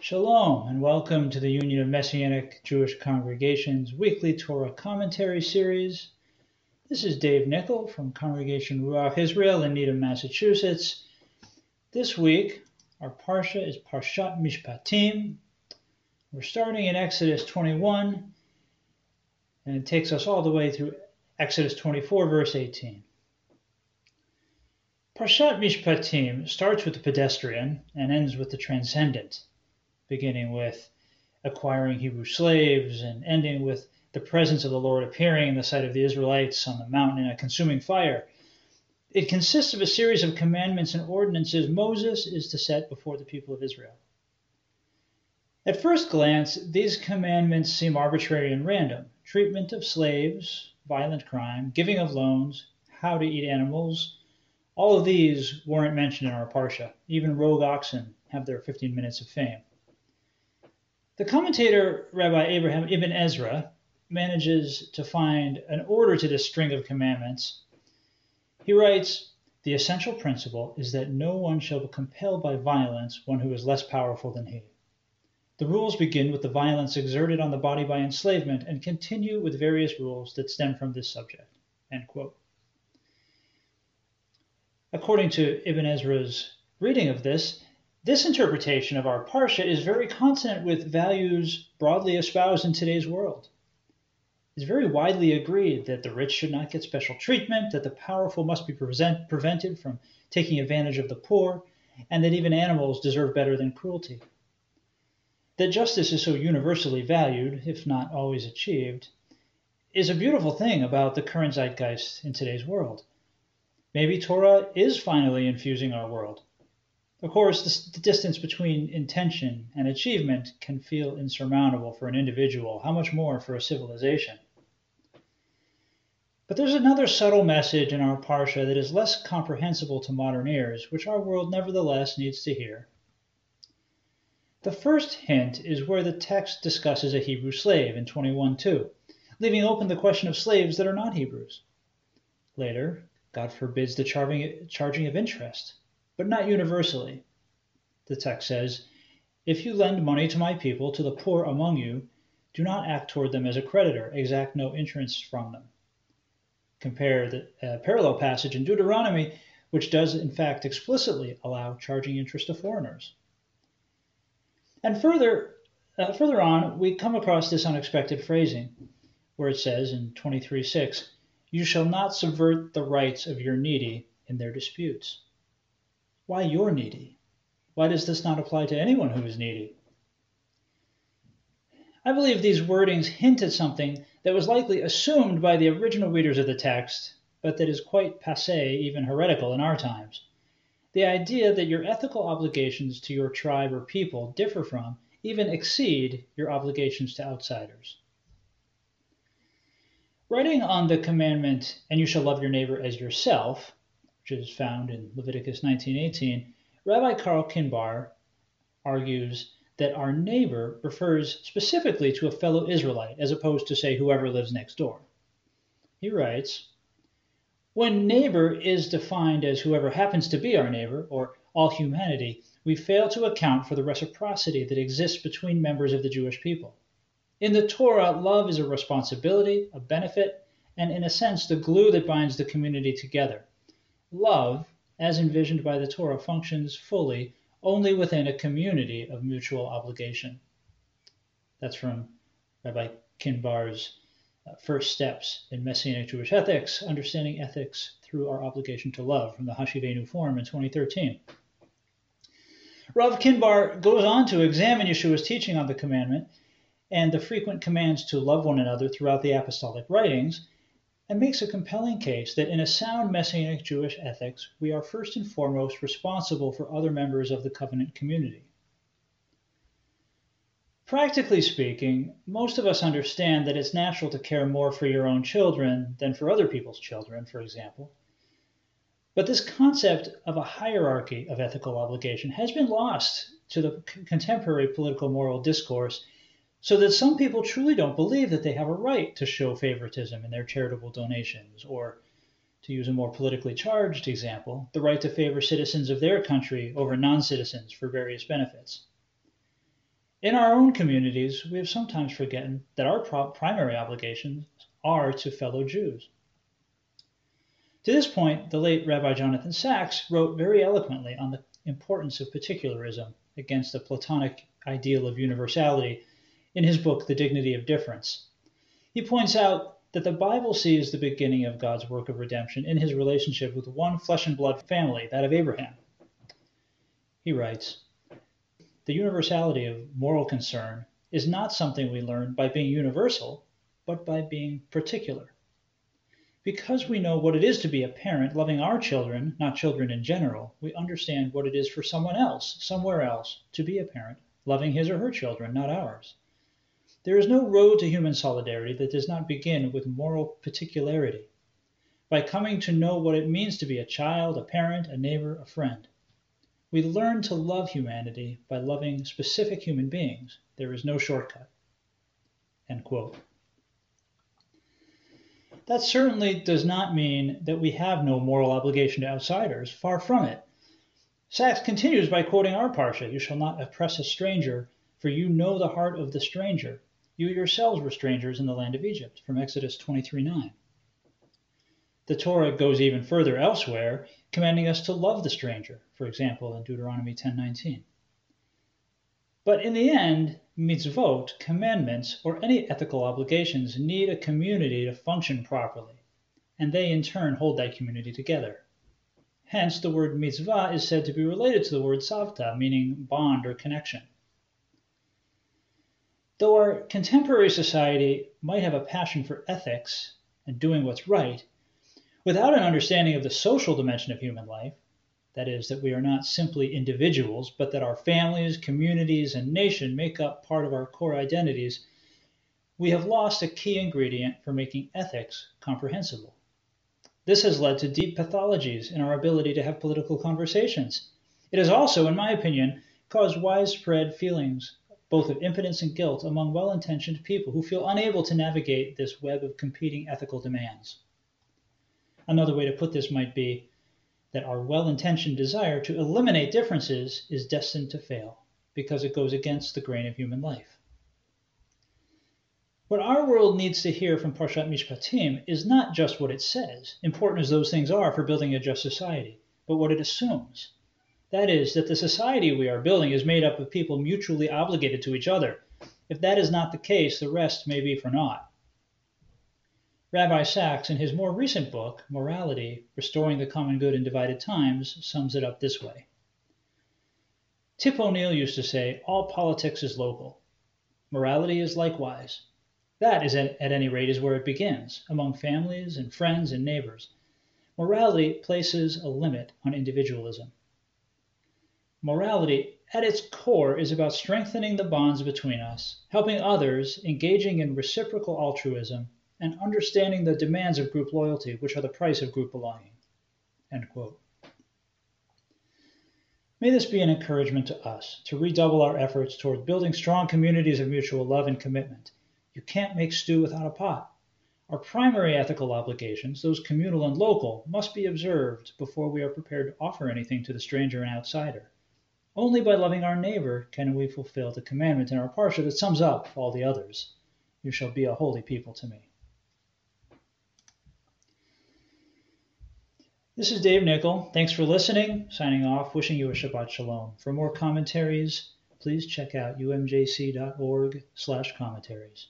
Shalom, and welcome to the Union of Messianic Jewish Congregations weekly Torah commentary series. This is Dave Nichol from Congregation Ruach Israel in Needham, Massachusetts. This week, our Parsha is Parshat Mishpatim. We're starting in Exodus 21, and it takes us all the way through Exodus 24, verse 18. Parshat Mishpatim starts with the pedestrian and ends with the transcendent beginning with acquiring Hebrew slaves and ending with the presence of the Lord appearing in the sight of the Israelites on the mountain in a consuming fire. It consists of a series of commandments and ordinances Moses is to set before the people of Israel. At first glance, these commandments seem arbitrary and random treatment of slaves, violent crime, giving of loans, how to eat animals. All of these weren't mentioned in our Parsha. Even rogue oxen have their 15 minutes of fame. The commentator Rabbi Abraham ibn Ezra manages to find an order to this string of commandments. He writes, The essential principle is that no one shall compel by violence one who is less powerful than he. The rules begin with the violence exerted on the body by enslavement and continue with various rules that stem from this subject. According to Ibn Ezra's reading of this, this interpretation of our Parsha is very consonant with values broadly espoused in today's world. It's very widely agreed that the rich should not get special treatment, that the powerful must be present, prevented from taking advantage of the poor, and that even animals deserve better than cruelty. That justice is so universally valued, if not always achieved, is a beautiful thing about the current zeitgeist in today's world. Maybe Torah is finally infusing our world of course, the, distance between intention and achievement can feel insurmountable for an individual, how much more for a civilization? But there's another subtle message in our Parsha that is less comprehensible to modern ears, which our world nevertheless needs to hear. The first hint is where the text discusses a Hebrew slave in 21:2, leaving open the question of slaves that are not Hebrews. Later, God forbids the charging of interest but not universally. The text says, If you lend money to my people, to the poor among you, do not act toward them as a creditor, exact no interest from them. Compare the uh, parallel passage in Deuteronomy, which does in fact explicitly allow charging interest to foreigners. And further, uh, further on, we come across this unexpected phrasing, where it says in 23:6, "You shall not subvert the rights of your needy in their disputes." Why you're needy? Why does this not apply to anyone who is needy? I believe these wordings hint at something that was likely assumed by the original readers of the text, but that is quite passe, even heretical in our times. The idea that your ethical obligations to your tribe or people differ from, even exceed, your obligations to outsiders. Writing on the commandment, and you shall love your neighbor as yourself, which is found in Leviticus 19:18, Rabbi Carl Kinbar argues that our neighbor refers specifically to a fellow Israelite as opposed to say whoever lives next door. He writes, when neighbor is defined as whoever happens to be our neighbor or all humanity, we fail to account for the reciprocity that exists between members of the Jewish people. In the Torah, love is a responsibility, a benefit, and in a sense, the glue that binds the community together. Love, as envisioned by the Torah, functions fully only within a community of mutual obligation. That's from Rabbi Kinbar's uh, First Steps in Messianic Jewish Ethics, Understanding Ethics Through Our Obligation to Love from the Hashivenu Forum in 2013. Rav Kinbar goes on to examine Yeshua's teaching on the commandment and the frequent commands to love one another throughout the apostolic writings and makes a compelling case that in a sound Messianic Jewish ethics, we are first and foremost responsible for other members of the covenant community. Practically speaking, most of us understand that it's natural to care more for your own children than for other people's children, for example. But this concept of a hierarchy of ethical obligation has been lost to the contemporary political moral discourse so that some people truly don't believe that they have a right to show favoritism in their charitable donations, or, to use a more politically charged example, the right to favor citizens of their country over non citizens for various benefits. In our own communities, we have sometimes forgotten that our primary obligations are to fellow Jews. To this point, the late Rabbi Jonathan Sacks wrote very eloquently on the importance of particularism against the Platonic ideal of universality in his book, The Dignity of Difference. He points out that the Bible sees the beginning of God's work of redemption in his relationship with one flesh and blood family, that of Abraham. He writes The universality of moral concern is not something we learn by being universal, but by being particular. Because we know what it is to be a parent loving our children, not children in general, we understand what it is for someone else, somewhere else, to be a parent loving his or her children, not ours. There is no road to human solidarity that does not begin with moral particularity. By coming to know what it means to be a child, a parent, a neighbor, a friend. We learn to love humanity by loving specific human beings. There is no shortcut. End quote. That certainly does not mean that we have no moral obligation to outsiders. Far from it. Sacks continues by quoting our parsha You shall not oppress a stranger, for you know the heart of the stranger. You yourselves were strangers in the land of Egypt, from Exodus 23 9. The Torah goes even further elsewhere, commanding us to love the stranger, for example, in Deuteronomy 10:19. But in the end, mitzvot, commandments, or any ethical obligations need a community to function properly, and they in turn hold that community together. Hence, the word mitzvah is said to be related to the word tzavta, meaning bond or connection. Though our contemporary society might have a passion for ethics and doing what's right, without an understanding of the social dimension of human life, that is, that we are not simply individuals, but that our families, communities, and nation make up part of our core identities, we have lost a key ingredient for making ethics comprehensible. This has led to deep pathologies in our ability to have political conversations. It has also, in my opinion, caused widespread feelings both of impotence and guilt among well intentioned people who feel unable to navigate this web of competing ethical demands. Another way to put this might be that our well intentioned desire to eliminate differences is destined to fail because it goes against the grain of human life. What our world needs to hear from Parshat Mishpatim is not just what it says, important as those things are for building a just society, but what it assumes. That is, that the society we are building is made up of people mutually obligated to each other. If that is not the case, the rest may be for naught. Rabbi Sacks, in his more recent book, Morality Restoring the Common Good in Divided Times, sums it up this way Tip O'Neill used to say, All politics is local. Morality is likewise. That, is at, at any rate, is where it begins, among families and friends and neighbors. Morality places a limit on individualism. Morality, at its core, is about strengthening the bonds between us, helping others, engaging in reciprocal altruism, and understanding the demands of group loyalty, which are the price of group belonging. May this be an encouragement to us to redouble our efforts toward building strong communities of mutual love and commitment. You can't make stew without a pot. Our primary ethical obligations, those communal and local, must be observed before we are prepared to offer anything to the stranger and outsider. Only by loving our neighbor can we fulfill the commandment in our parsha that sums up all the others. You shall be a holy people to me. This is Dave Nichol. Thanks for listening. Signing off, wishing you a Shabbat Shalom. For more commentaries, please check out umjc.org slash commentaries.